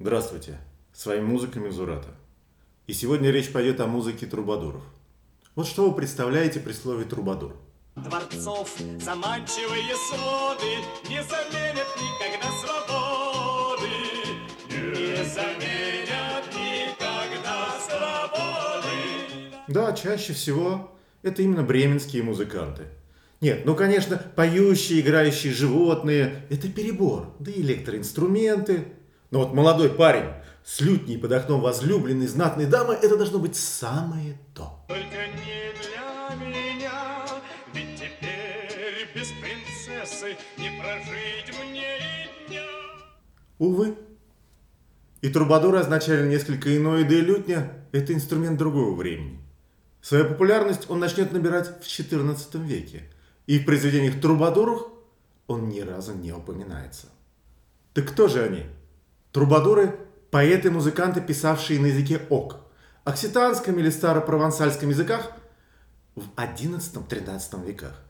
Здравствуйте, с вами музыка Мизурата. И сегодня речь пойдет о музыке трубадуров. Вот что вы представляете при слове трубадур? Дворцов заманчивые своды Не заменят никогда свободы Не заменят никогда свободы Да, чаще всего это именно бременские музыканты. Нет, ну, конечно, поющие, играющие животные – это перебор. Да и электроинструменты. Но вот молодой парень с лютней под окном возлюбленной знатной дамы – это должно быть самое то. Только не для меня Ведь теперь без принцессы Не прожить мне и дня Увы. И трубадуры означали несколько иное, да и лютня – это инструмент другого времени. Свою популярность он начнет набирать в XIV веке, и в произведениях трубадуров он ни разу не упоминается. Так кто же они? Трубадуры – поэты, музыканты, писавшие на языке ок, окситанском или старо-провансальском языках в XI-XIII веках.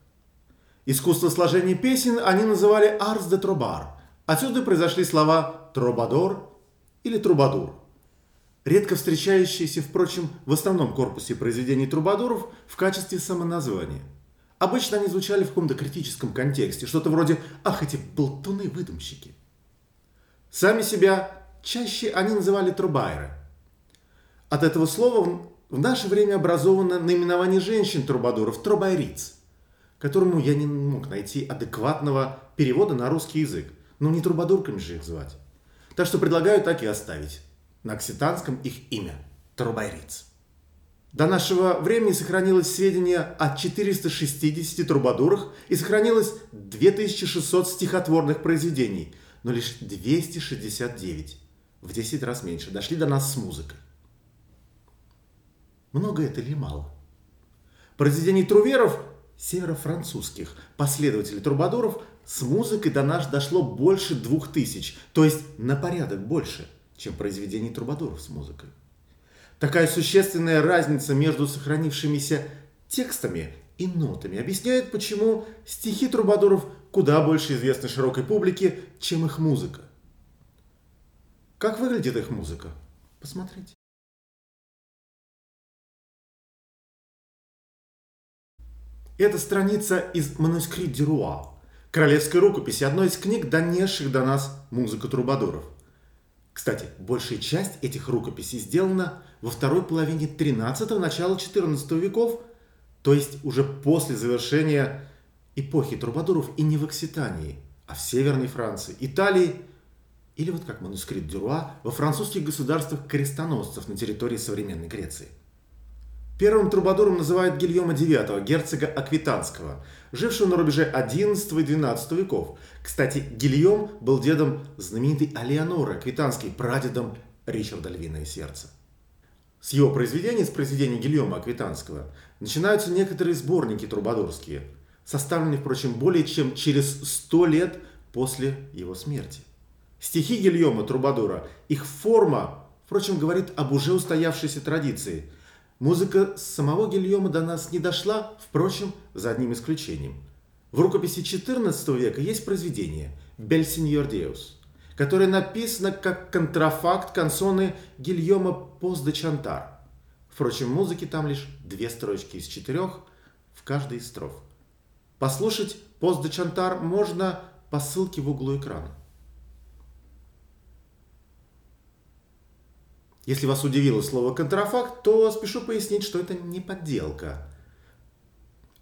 Искусство сложения песен они называли «арс де тробар». Отсюда произошли слова «тробадор» или «трубадур». Редко встречающиеся, впрочем, в основном корпусе произведений трубадуров в качестве самоназвания. Обычно они звучали в каком-то критическом контексте, что-то вроде «ах, эти болтуны-выдумщики». Сами себя чаще они называли трубайры. От этого слова в наше время образовано наименование женщин-трубадуров – трубайриц, которому я не мог найти адекватного перевода на русский язык. Но не трубадурками же их звать. Так что предлагаю так и оставить. На окситанском их имя – трубайриц. До нашего времени сохранилось сведения о 460 трубадурах и сохранилось 2600 стихотворных произведений, но лишь 269, в 10 раз меньше, дошли до нас с музыкой. Много это или мало? Произведений труверов, северо-французских последователей трубадуров, с музыкой до нас дошло больше двух тысяч, то есть на порядок больше, чем произведений трубадуров с музыкой. Такая существенная разница между сохранившимися текстами и нотами объясняет, почему стихи трубадуров куда больше известны широкой публике, чем их музыка. Как выглядит их музыка? Посмотрите. Это страница из «Манускрит Деруа», королевской рукописи, одной из книг, донесших до нас музыку трубадуров. Кстати, большая часть этих рукописей сделана во второй половине 13-го, начала 14 веков, то есть уже после завершения эпохи трубадуров и не в Окситании, а в Северной Франции, Италии или вот как манускрипт Дюруа во французских государствах крестоносцев на территории современной Греции. Первым трубадуром называют Гильома IX, герцога Аквитанского, жившего на рубеже XI и XII веков. Кстати, Гильом был дедом знаменитой Алеоноры Аквитанской, прадедом Ричарда Львиное Сердце. С его произведений, с произведений Гильома Аквитанского, начинаются некоторые сборники трубадурские, составленные, впрочем, более чем через сто лет после его смерти. Стихи Гильома Трубадура, их форма, впрочем, говорит об уже устоявшейся традиции – Музыка самого Гильома до нас не дошла, впрочем, за одним исключением. В рукописи XIV века есть произведение «Бель сеньор Деус», которое написано как контрафакт консоны Гильома Поз де Чантар. Впрочем, музыки там лишь две строчки из четырех в каждой из строф. Послушать Поз де Чантар можно по ссылке в углу экрана. Если вас удивило слово «контрафакт», то спешу пояснить, что это не подделка.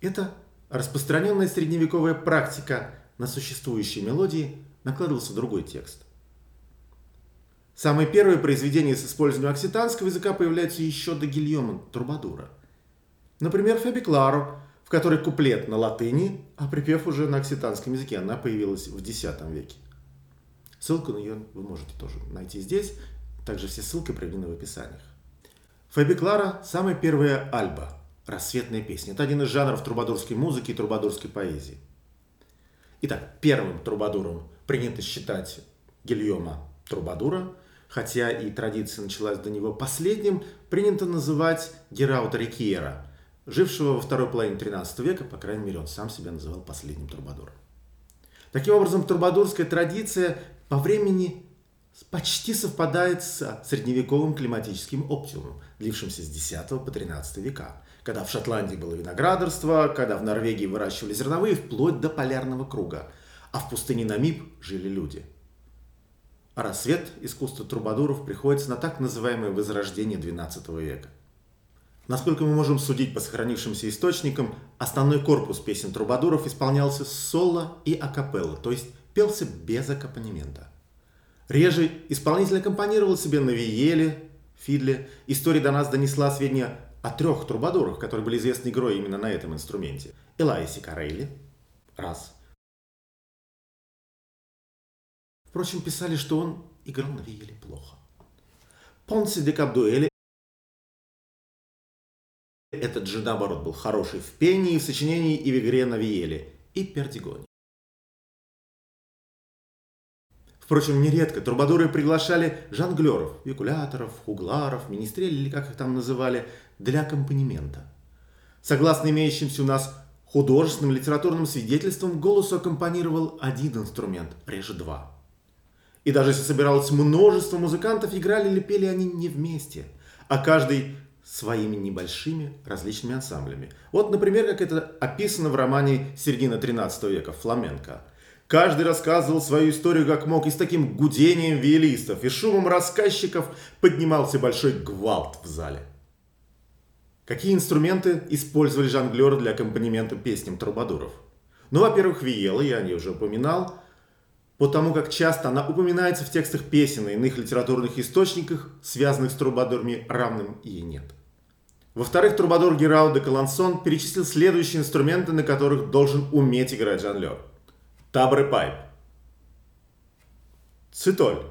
Это распространенная средневековая практика на существующие мелодии накладывался другой текст. Самые первые произведения с использованием окситанского языка появляются еще до Гильома Трубадура. Например, Феби Кларо, в которой куплет на латыни, а припев уже на окситанском языке. Она появилась в X веке. Ссылку на нее вы можете тоже найти здесь. Также все ссылки приведены в описаниях. Фэби Клара – самая первая альба, рассветная песня. Это один из жанров трубадурской музыки и трубадурской поэзии. Итак, первым трубадуром принято считать Гильома Трубадура, хотя и традиция началась до него последним, принято называть Гераута Рикьера, жившего во второй половине 13 века, по крайней мере, он сам себя называл последним трубадуром. Таким образом, трубадурская традиция по времени почти совпадает с средневековым климатическим оптимумом, длившимся с X по XIII века, когда в Шотландии было виноградарство, когда в Норвегии выращивали зерновые вплоть до полярного круга, а в пустыне Намиб жили люди. А рассвет искусства трубадуров приходится на так называемое возрождение XII века. Насколько мы можем судить по сохранившимся источникам, основной корпус песен трубадуров исполнялся соло и акапелла, то есть пелся без аккомпанемента. Реже исполнитель аккомпанировал себе на виеле, фидле. История до нас донесла сведения о трех трубадурах, которые были известны игрой именно на этом инструменте. Элайси Карелли, раз. Впрочем, писали, что он играл на виеле плохо. Понси де Кабдуэли этот же, наоборот, был хороший в пении, в сочинении и в игре на виеле, и пердигоне. Впрочем, нередко трубадуры приглашали жонглеров, викуляторов, хугларов, министрелей, или как их там называли, для аккомпанемента. Согласно имеющимся у нас художественным литературным свидетельствам, голосу аккомпанировал один инструмент, реже два. И даже если собиралось множество музыкантов, играли или пели они не вместе, а каждый своими небольшими различными ансамблями. Вот, например, как это описано в романе середины 13 века «Фламенко». Каждый рассказывал свою историю как мог, и с таким гудением виолистов и шумом рассказчиков поднимался большой гвалт в зале. Какие инструменты использовали жонглеры для аккомпанемента песням трубадуров? Ну, во-первых, виела, я о ней уже упоминал, потому как часто она упоминается в текстах песен и иных литературных источниках, связанных с трубадурами, равным ей нет. Во-вторых, трубадур Герау де Калансон перечислил следующие инструменты, на которых должен уметь играть жонглер – Табры пайп. Цитоль.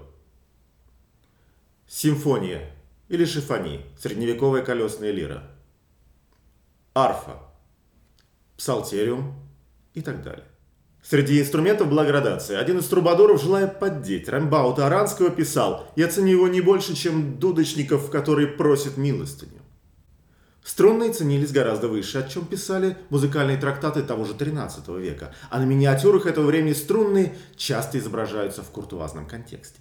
Симфония или шифони, средневековая колесная лира. Арфа. Псалтериум и так далее. Среди инструментов была градация. Один из трубадуров, желая поддеть Рамбаута Аранского, писал «Я ценю его не больше, чем дудочников, которые просят милостыню». Струнные ценились гораздо выше, о чем писали музыкальные трактаты того же 13 века, а на миниатюрах этого времени струнные часто изображаются в куртуазном контексте.